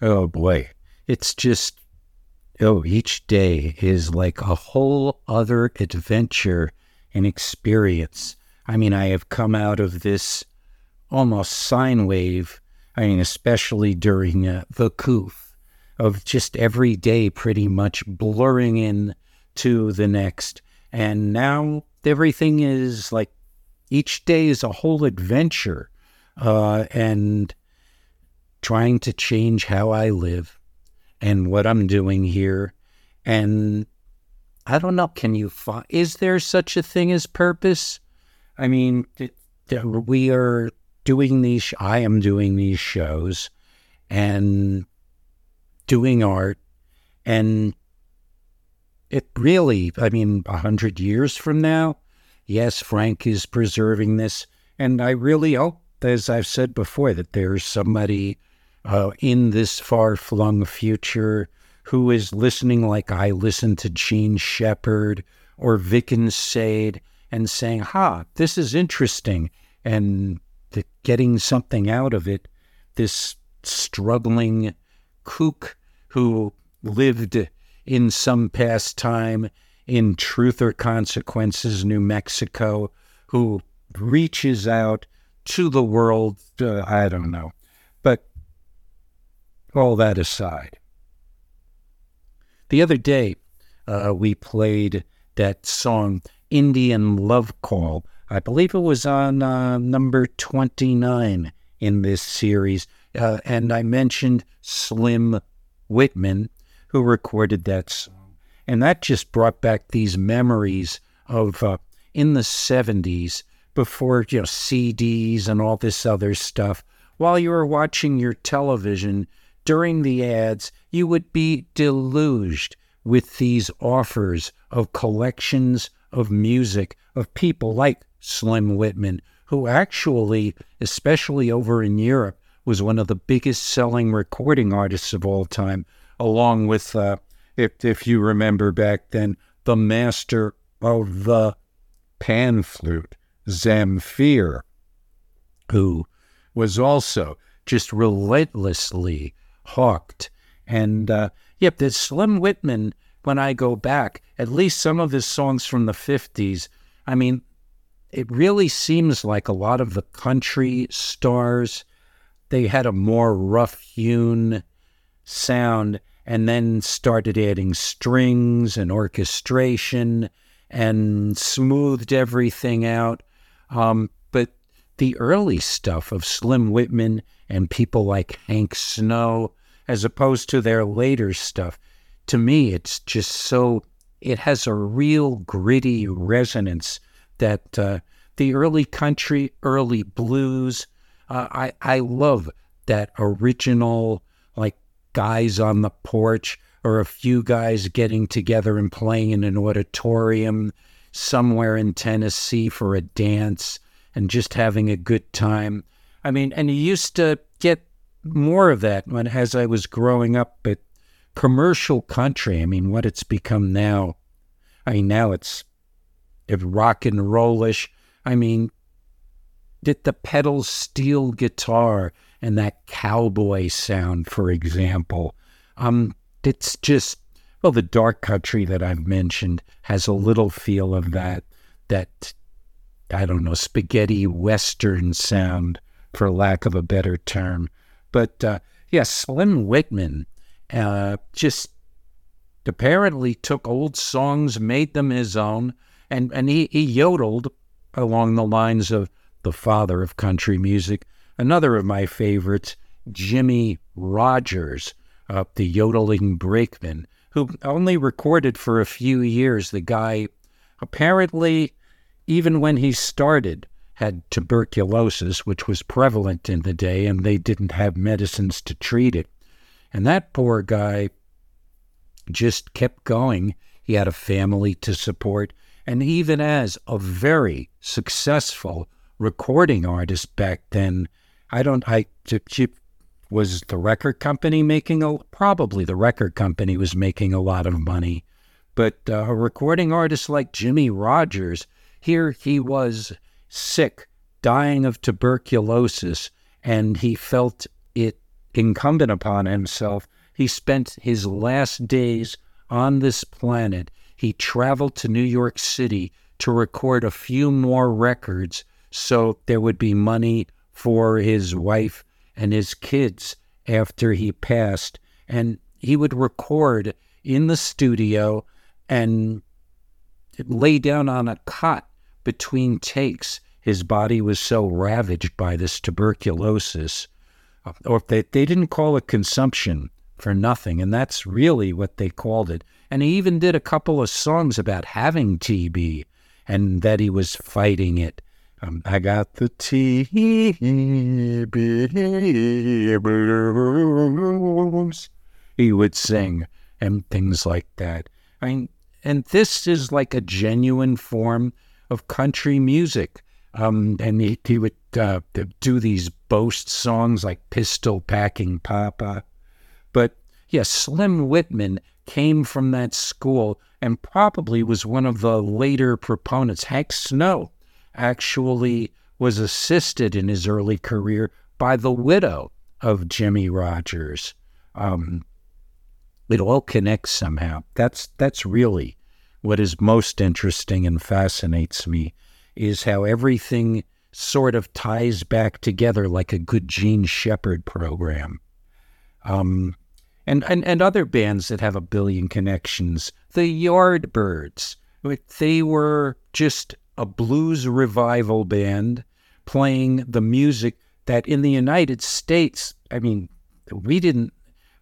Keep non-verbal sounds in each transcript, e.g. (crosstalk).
Oh boy. It's just, oh, each day is like a whole other adventure and experience. I mean, I have come out of this almost sine wave, I mean, especially during uh, the coof, of just every day pretty much blurring in to the next. And now everything is like each day is a whole adventure. Uh, and trying to change how I live and what I'm doing here. And I don't know, can you find, is there such a thing as purpose? I mean, we are doing these, I am doing these shows and doing art. And it really, I mean, a hundred years from now, yes, Frank is preserving this. And I really hope, as I've said before, that there's somebody uh, in this far flung future who is listening like I listen to Jean Shepherd or Viken Sade and saying, ha, this is interesting, and getting something out of it. This struggling kook who lived in some past time in Truth or Consequences, New Mexico, who reaches out to the world. Uh, I don't know. But all that aside, the other day uh, we played that song, Indian Love Call. I believe it was on uh, number 29 in this series. Uh, and I mentioned Slim Whitman, who recorded that song. And that just brought back these memories of uh, in the 70s, before you know CDs and all this other stuff, while you were watching your television, during the ads, you would be deluged with these offers of collections of music of people like Slim Whitman, who actually, especially over in Europe, was one of the biggest selling recording artists of all time, along with, uh, if, if you remember back then, the master of the pan flute, Zamfir, who was also just relentlessly hawked. And uh, yep, there's Slim Whitman. When I go back, at least some of his songs from the 50s, I mean, it really seems like a lot of the country stars, they had a more rough hewn sound and then started adding strings and orchestration and smoothed everything out. Um, but the early stuff of Slim Whitman and people like Hank Snow as opposed to their later stuff. To me, it's just so, it has a real gritty resonance that uh, the early country, early blues, uh, I, I love that original, like guys on the porch or a few guys getting together and playing in an auditorium somewhere in Tennessee for a dance and just having a good time. I mean, and you used to get more of that when as I was growing up. But commercial country, I mean, what it's become now. I mean, now it's rock and rollish. I mean, did the pedal steel guitar and that cowboy sound, for example. Um, it's just well, the dark country that I've mentioned has a little feel of that. That I don't know, spaghetti western sound, for lack of a better term. But uh, yeah, Slim Whitman uh, just apparently took old songs, made them his own, and, and he, he yodeled along the lines of the father of country music. Another of my favorites, Jimmie Rodgers, uh, the yodeling brakeman, who only recorded for a few years. The guy apparently, even when he started, had tuberculosis, which was prevalent in the day, and they didn't have medicines to treat it. And that poor guy just kept going. He had a family to support. And even as a very successful recording artist back then, I don't, I, was the record company making a, probably the record company was making a lot of money. But uh, a recording artist like Jimmie Rodgers, here he was sick, dying of tuberculosis, and he felt it incumbent upon himself, he spent his last days on this planet. He traveled to New York City to record a few more records so there would be money for his wife and his kids after he passed. And he would record in the studio and lay down on a cot between takes. His body was so ravaged by this tuberculosis, or they, they didn't call it consumption for nothing, and that's really what they called it. And he even did a couple of songs about having TB and that he was fighting it. Um, I got the TB blues. He would sing and things like that. I mean, and this is like a genuine form of country music. Um, and he, he would uh, do these boast songs like Pistol Packing Papa. But yes, Slim Whitman came from that school and probably was one of the later proponents. Hank Snow actually was assisted in his early career by the widow of Jimmie Rodgers. Um, it all connects somehow. That's that's really what is most interesting and fascinates me is how everything sort of ties back together like a good Jean Shepherd program. Um, and, and, and other bands that have a billion connections. The Yardbirds, they were just a blues revival band playing the music that in the United States, I mean, we didn't,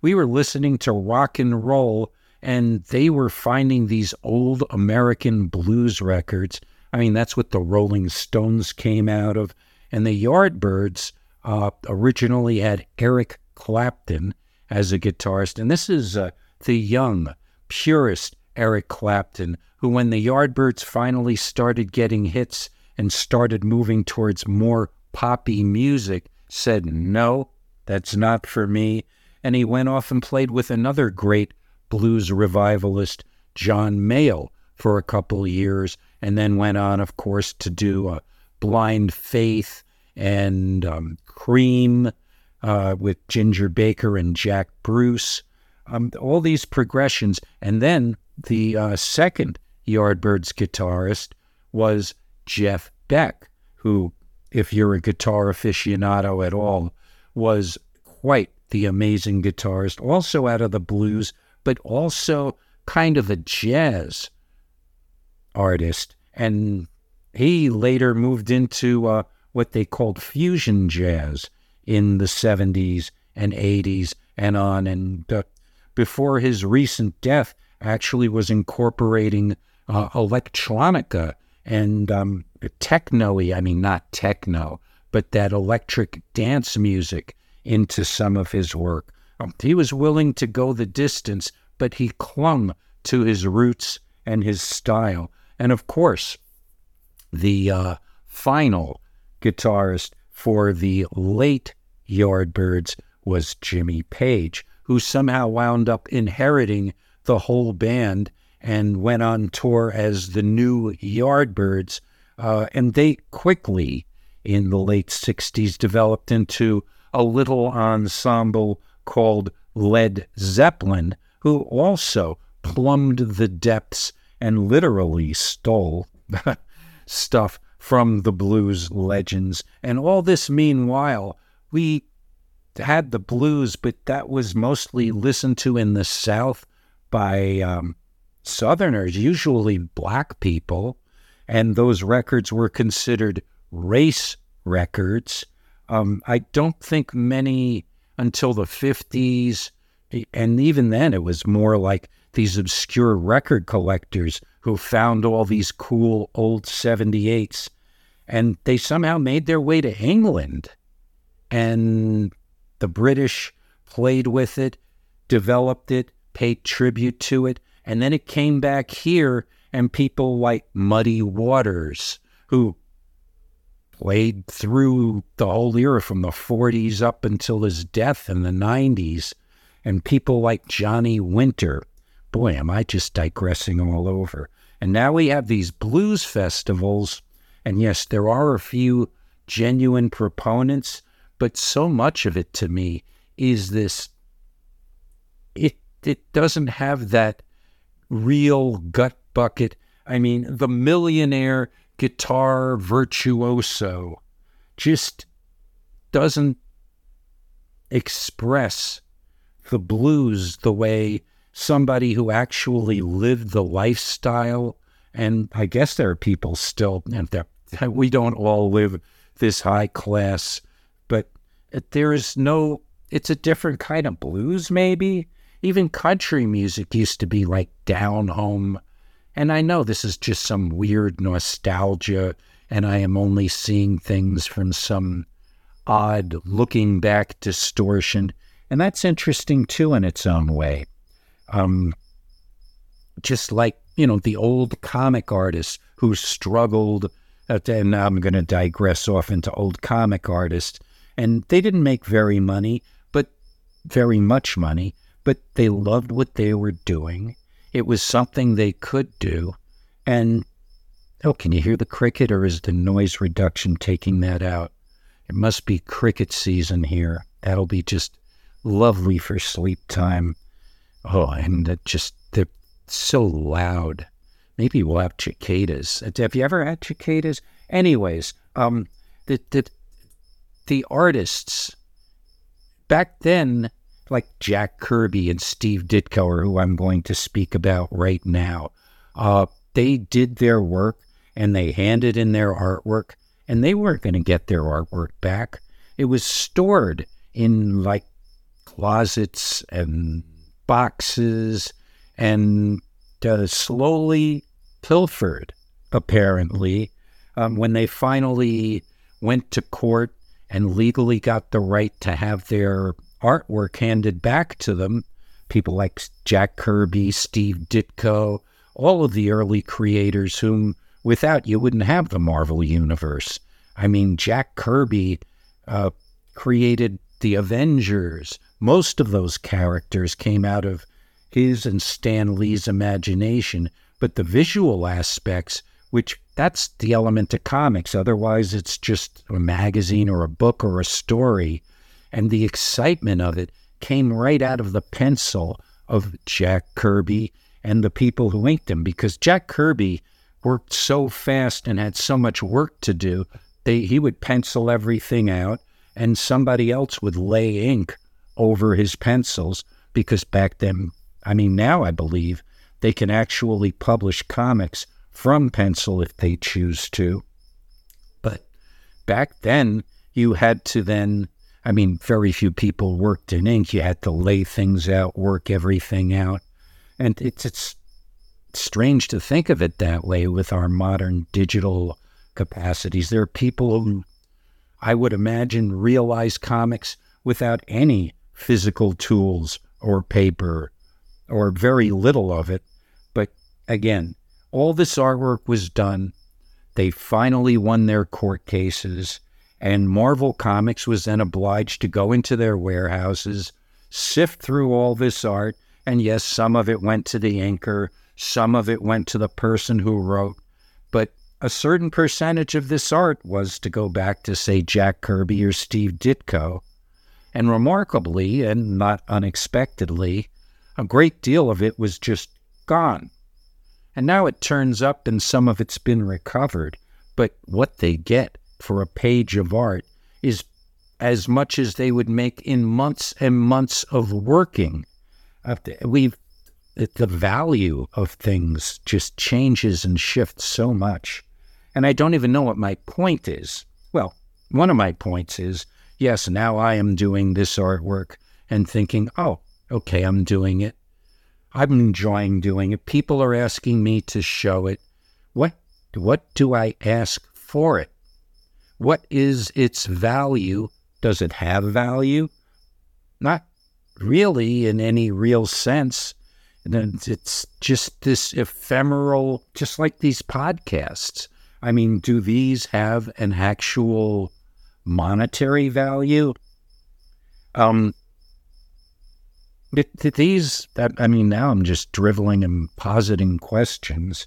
we were listening to rock and roll and they were finding these old American blues records. I mean, that's what the Rolling Stones came out of. And the Yardbirds uh, originally had Eric Clapton as a guitarist. And this is uh, the young, purest Eric Clapton, who, when the Yardbirds finally started getting hits and started moving towards more poppy music, said, No, that's not for me. And he went off and played with another great blues revivalist John Mayall for a couple years, and then went on, of course, to do uh, Blind Faith and um, Cream uh, with Ginger Baker and Jack Bruce. Um, all these progressions. And then the uh, second Yardbirds guitarist was Jeff Beck, who, if you're a guitar aficionado at all, was quite the amazing guitarist, also out of the blues but also kind of a jazz artist. And he later moved into uh, what they called fusion jazz in the 70s and 80s and on. And uh, before his recent death, actually was incorporating uh, electronica and um, techno I mean, not techno, but that electric dance music into some of his work. Um, he was willing to go the distance, but he clung to his roots and his style. And of course, the uh, final guitarist for the late Yardbirds was Jimmy Page, who somehow wound up inheriting the whole band and went on tour as the new Yardbirds. Uh, and they quickly, in the late 60s, developed into a little ensemble called Led Zeppelin, who also plumbed the depths and literally stole (laughs) stuff from the blues legends. And all this meanwhile, we had the blues, but that was mostly listened to in the South by um, Southerners, usually black people. And those records were considered race records. Um, I don't think many until the 50s. And even then, it was more like these obscure record collectors who found all these cool old 78s. And they somehow made their way to England. And the British played with it, developed it, paid tribute to it. And then it came back here, and people like Muddy Waters, who played through the whole era from the 40s up until his death in the 90s. And people like Johnny Winter. Boy, am I just digressing all over. And now we have these blues festivals. And yes, there are a few genuine proponents, but so much of it to me is this it it doesn't have that real gut bucket. I mean, the millionaire guitar virtuoso just doesn't express the blues the way somebody who actually lived the lifestyle. And I guess there are people still, and we don't all live this high class, but there is no, it's a different kind of blues, maybe. Even country music used to be like down home. And I know this is just some weird nostalgia, and I am only seeing things from some odd looking back distortion. And that's interesting too in its own way. Um, just like, you know, the old comic artists who struggled, and now I'm going to digress off into old comic artists, and they didn't make very money, but very much money, but they loved what they were doing. It was something they could do. And oh, can you hear the cricket, or is the noise reduction taking that out? It must be cricket season here. That'll be just lovely for sleep time. Oh, and it just, they're so loud. Maybe we'll have cicadas. Have you ever had cicadas? Anyways, um, the, the, the artists back then, like Jack Kirby and Steve Ditko, who I'm going to speak about right now, uh, they did their work and they handed in their artwork and they weren't going to get their artwork back. It was stored in like closets and boxes and uh, slowly pilfered, apparently. Um, when they finally went to court and legally got the right to have their artwork handed back to them, people like Jack Kirby, Steve Ditko, all of the early creators whom Without you wouldn't have the Marvel Universe. I mean, Jack Kirby uh, created the Avengers. Most of those characters came out of his and Stan Lee's imagination, but the visual aspects, which that's the element of comics. Otherwise, it's just a magazine or a book or a story. And the excitement of it came right out of the pencil of Jack Kirby and the people who inked him because Jack Kirby worked so fast and had so much work to do, they, he would pencil everything out and somebody else would lay ink over his pencils because back then, I mean, now I believe they can actually publish comics from pencil if they choose to. But back then, you had to then, I mean, very few people worked in ink. You had to lay things out, work everything out. And it's, it's strange to think of it that way with our modern digital capacities. There are people who I would imagine realize comics without any physical tools or paper or very little of it. But again, all this artwork was done. They finally won their court cases, and Marvel Comics was then obliged to go into their warehouses, sift through all this art, and yes, some of it went to the inker, some of it went to the person who wrote, but a certain percentage of this art was to go back to, say, Jack Kirby or Steve Ditko. And remarkably, and not unexpectedly, a great deal of it was just gone. And now it turns up and some of it's been recovered. But what they get for a page of art is as much as they would make in months and months of working. We've the value of things just changes and shifts so much. And I don't even know what my point is. Well, one of my points is yes, now I am doing this artwork and thinking, oh, okay, I'm doing it. I'm enjoying doing it. People are asking me to show it. What what do I ask for it? What is its value? Does it have value? Not really in any real sense. And it's just this ephemeral, just like these podcasts. I mean, do these have an actual monetary value? Um, these, that, I mean, now I'm just driveling and positing questions,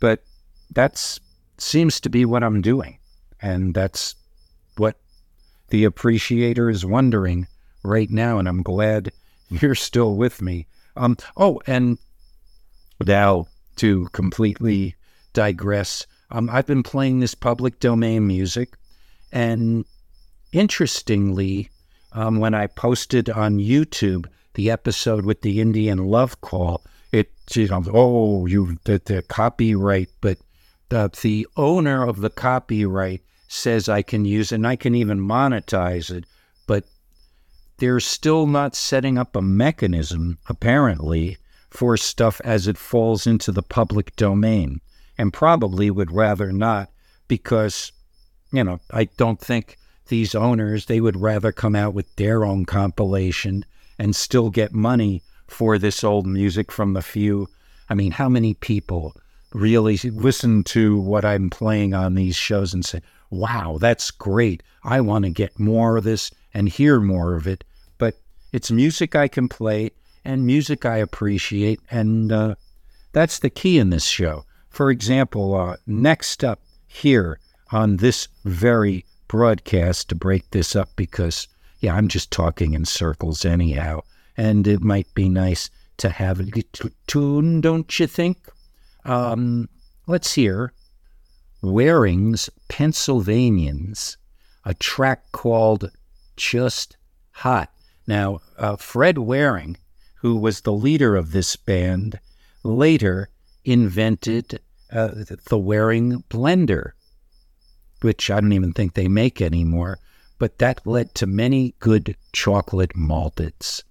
but that seems to be what I'm doing. And that's what the appreciator is wondering right now, and I'm glad you're still with me. Um, oh, and now to completely digress, um, I've been playing this public domain music, and interestingly, um, when I posted on YouTube the episode with the Indian love call, it you know, oh, you the, the copyright, but the the owner of the copyright says I can use and I can even monetize it, but they're still not setting up a mechanism, apparently, for stuff as it falls into the public domain, and probably would rather not because, you know, I don't think these owners, they would rather come out with their own compilation and still get money for this old music from the few. I mean, how many people really listen to what I'm playing on these shows and say, wow, that's great. I want to get more of this and hear more of it. But it's music I can play and music I appreciate. And uh, that's the key in this show. For example, uh, next up here on this very broadcast, to break this up because, yeah, I'm just talking in circles anyhow. And it might be nice to have a tune, don't you think? Um, let's hear Waring's Pennsylvanians, a track called Just Hot. Now, uh, Fred Waring, who was the leader of this band, later invented uh, the Waring blender, which I don't even think they make anymore, but that led to many good chocolate malteds.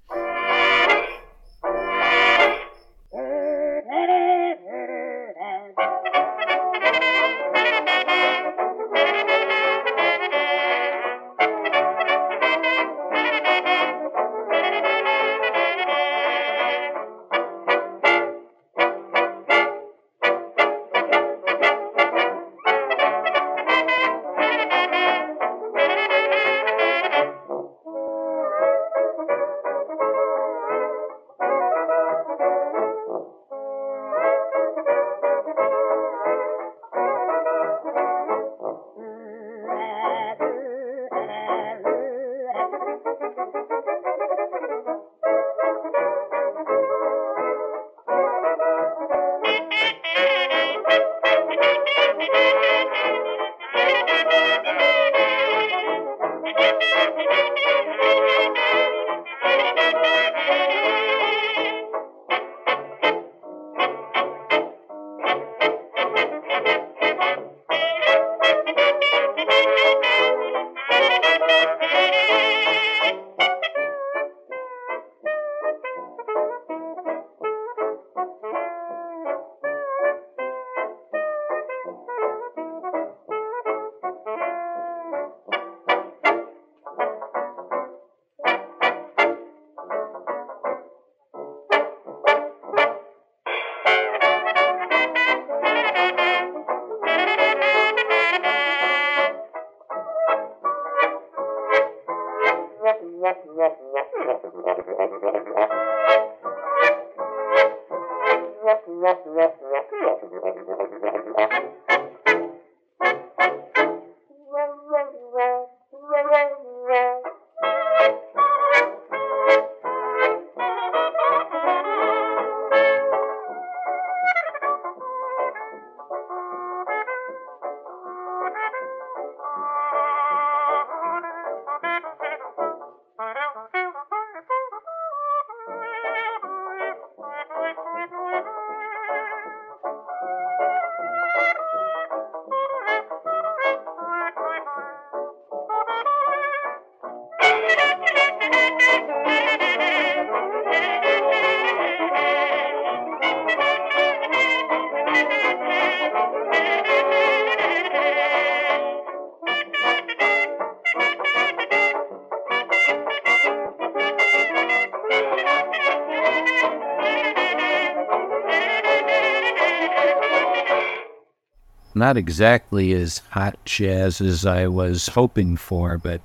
Not exactly as hot jazz as I was hoping for, but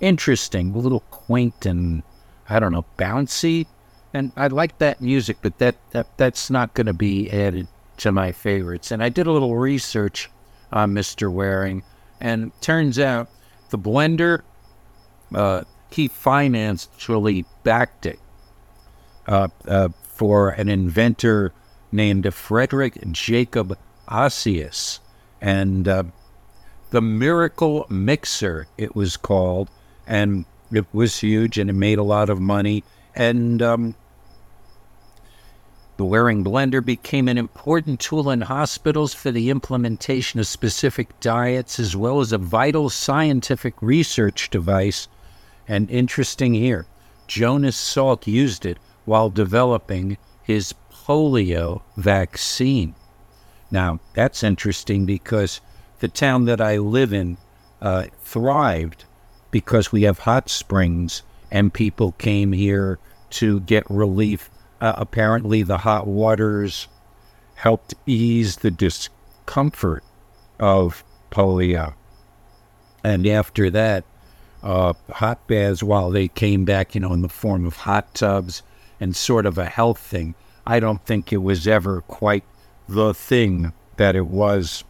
interesting, a little quaint and I don't know, bouncy. And I like that music, but that, that that's not going to be added to my favorites. And I did a little research on Mr. Waring, and turns out the blender, uh, he financially backed it uh, uh, for an inventor named Frederick Jacob Osius. And uh, the Miracle Mixer, it was called. And it was huge and it made a lot of money. And um, the Waring blender became an important tool in hospitals for the implementation of specific diets, as well as a vital scientific research device. And interesting here, Jonas Salk used it while developing his polio vaccine. Now, that's interesting because the town that I live in uh, thrived because we have hot springs and people came here to get relief. Uh, apparently, the hot waters helped ease the discomfort of polio. And after that, uh, hot baths, while they came back, you know, in the form of hot tubs and sort of a health thing, I don't think it was ever quite the thing that it was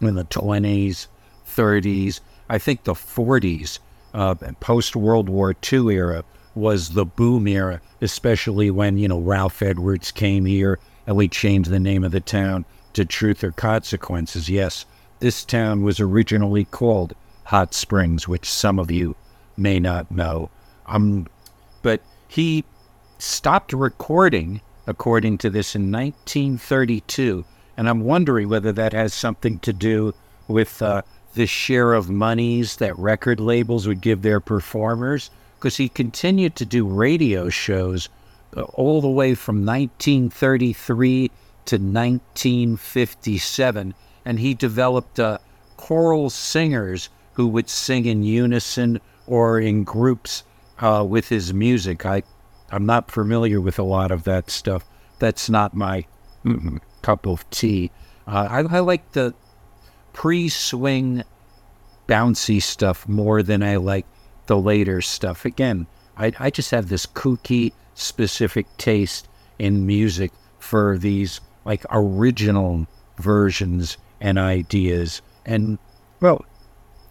in the 20s, 30s. I think the 40s, uh, post World War II era, was the boom era, especially when, you know, Ralph Edwards came here and we changed the name of the town to Truth or Consequences. Yes, this town was originally called Hot Springs, which some of you may not know. Um, but he stopped recording, according to this, in 1932. And I'm wondering whether that has something to do with uh, the share of monies that record labels would give their performers, because he continued to do radio shows uh, all the way from 1933 to 1957. And he developed uh, choral singers who would sing in unison or in groups uh, with his music. I I'm not familiar with a lot of that stuff. That's not my cup of tea. Uh, I, I like the pre-swing bouncy stuff more than I like the later stuff. Again, I, I just have this kooky specific taste in music for these like original versions and ideas. And well,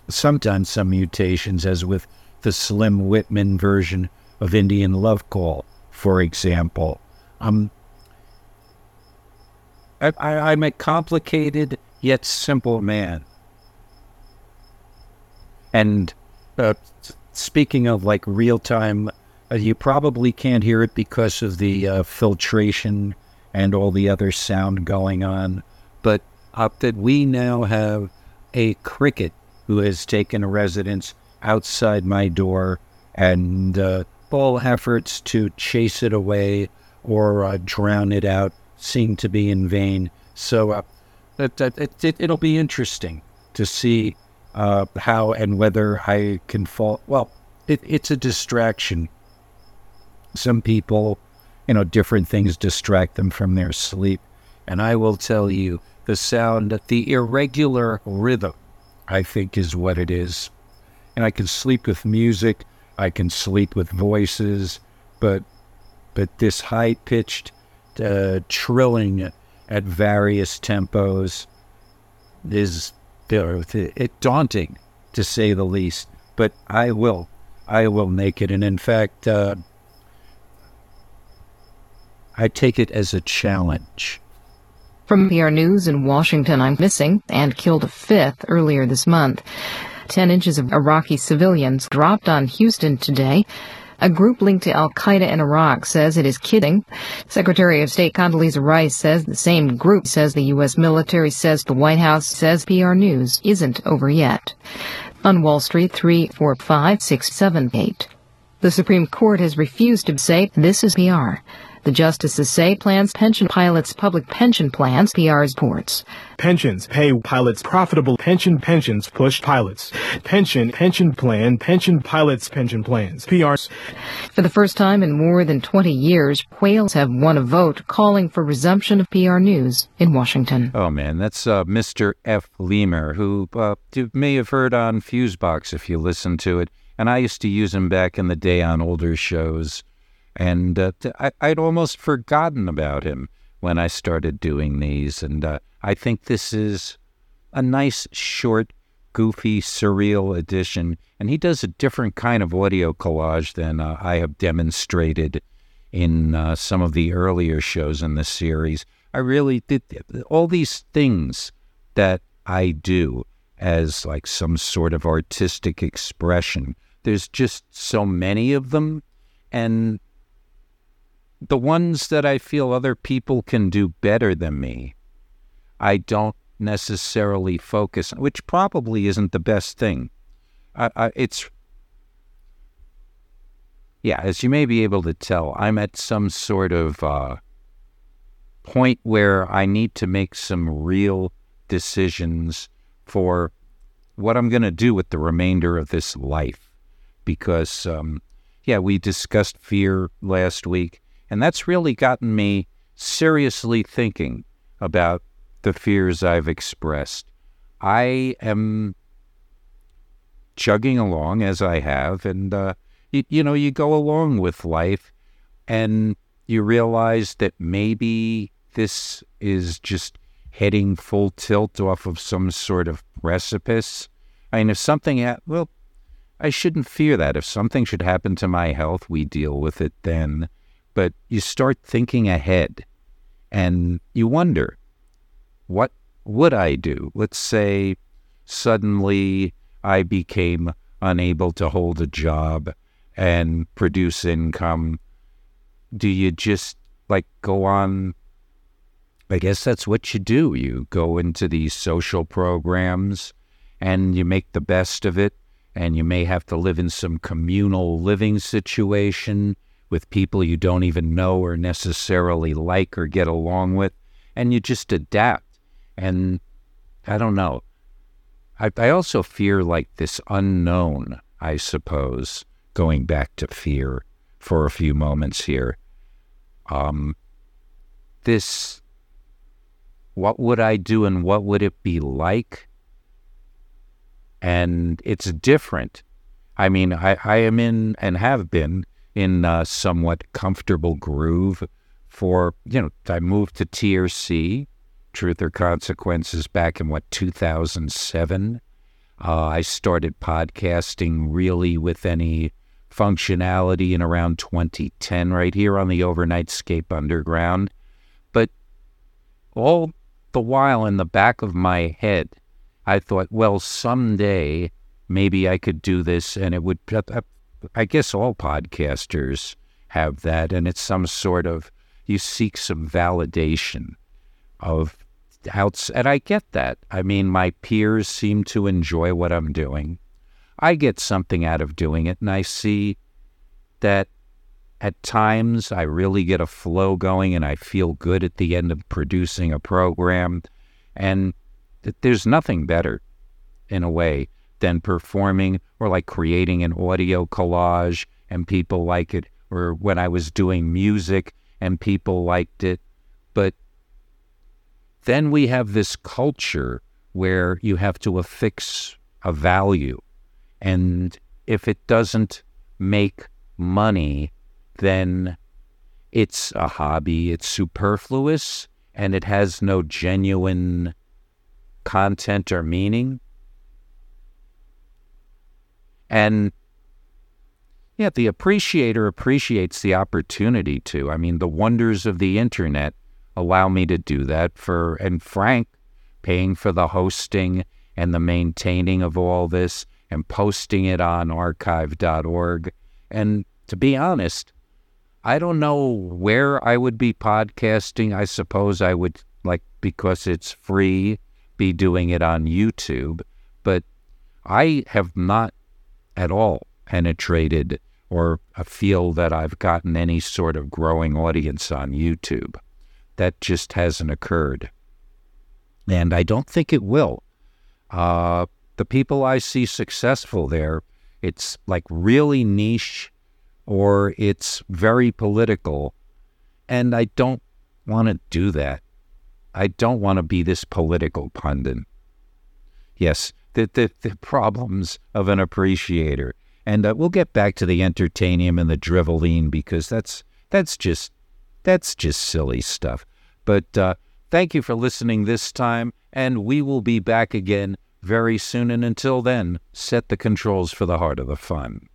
sometimes some mutations, as with the Slim Whitman version of Indian Love Call, for example. Um, I, am a complicated yet simple man. And uh, speaking of like real time, uh, you probably can't hear it because of the uh, filtration and all the other sound going on. But that we now have a cricket who has taken a residence outside my door and uh, all efforts to chase it away or uh, drown it out seem to be in vain. So uh, it, it, it, will be interesting to see uh, how and whether I can fall. Well, it, it's a distraction. Some people, you know, different things distract them from their sleep. And I will tell you, the sound, the irregular rhythm, I think is what it is. And I can sleep with music I can sleep with voices, but but this high pitched uh, trilling at various tempos is it daunting to say the least. But I will, I will make it, and in fact, uh, I take it as a challenge. From PR News in Washington, I'm missing and killed a fifth earlier this month. 10 inches of Iraqi civilians dropped on Houston today. A group linked to Al Qaeda in Iraq says it is kidding. Secretary of State Condoleezza Rice says the same group says the U.S. military says the White House says PR News isn't over yet. On Wall Street, 3, 4, 5, 6, 7, 8. The Supreme Court has refused to say this is PR. The justices say plans pension pilots public pension plans, PRs ports. Pensions pay pilots profitable pension pensions push pilots. Pension pension plan pension pilots pension plans. PRs. For the first time in more than 20 years, whales have won a vote calling for resumption of PR news in Washington. Oh man, that's uh, Mr. F. Lemur, who uh, you may have heard on Fusebox if you listen to it. And I used to use him back in the day on older shows. And uh, I, would almost forgotten about him when I started doing these. And uh, I think this is a nice, short, goofy, surreal edition. And he does a different kind of audio collage than uh, I have demonstrated in uh, some of the earlier shows in the series. I really did all these things that I do as like some sort of artistic expression. There's just so many of them. And the ones that I feel other people can do better than me, I don't necessarily focus, which probably isn't the best thing. It's yeah, as you may be able to tell, I'm at some sort of uh, point where I need to make some real decisions for what I'm going to do with the remainder of this life. Because, um, yeah, we discussed fear last week, and that's really gotten me seriously thinking about the fears I've expressed. I am chugging along as I have, and uh, you, you know, you go along with life, and you realize that maybe this is just heading full tilt off of some sort of precipice. I mean, if something, ha- well, I shouldn't fear that. If something should happen to my health, we deal with it then. But you start thinking ahead and you wonder, what would I do? Let's say suddenly I became unable to hold a job and produce income. Do you just like go on? I guess that's what you do. You go into these social programs and you make the best of it. And you may have to live in some communal living situation with people you don't even know or necessarily like or get along with. And you just adapt and I don't know. I, I also fear like this unknown, I suppose, going back to fear for a few moments here. Um, this, what would I do and what would it be like? And it's different. I mean, I, I am in and have been in a somewhat comfortable groove for, you know, I moved to TRC Truth or Consequences back in what 2007. Uh, I started podcasting really with any functionality in around 2010, right here on the Overnight Overnightscape Underground. But all the while in the back of my head, I thought, well, someday maybe I could do this, and it would. I guess all podcasters have that, and it's some sort of you seek some validation of outs and I get that. I mean, my peers seem to enjoy what I'm doing. I get something out of doing it, and I see that at times I really get a flow going and I feel good at the end of producing a program. And there's nothing better, in a way, than performing or like creating an audio collage and people like it, or when I was doing music and people liked it. But then we have this culture where you have to affix a value. And if it doesn't make money, then it's a hobby, it's superfluous, and it has no genuine content or meaning. And yeah, the appreciator appreciates the opportunity to. I mean, the wonders of the internet allow me to do that for and Frank paying for the hosting and the maintaining of all this and posting it on archive.org. And to be honest, I don't know where I would be podcasting. I suppose I would like because it's free be doing it on YouTube, but I have not at all penetrated or feel that I've gotten any sort of growing audience on YouTube. That just hasn't occurred. And I don't think it will. Uh, the people I see successful there, it's like really niche or it's very political. And I don't want to do that. I don't want to be this political pundit. Yes, the, the, the problems of an appreciator. And uh, we'll get back to the entertainium and the driveling because that's that's just that's just silly stuff. But uh, thank you for listening this time, and we will be back again very soon. And until then, set the controls for the heart of the fun.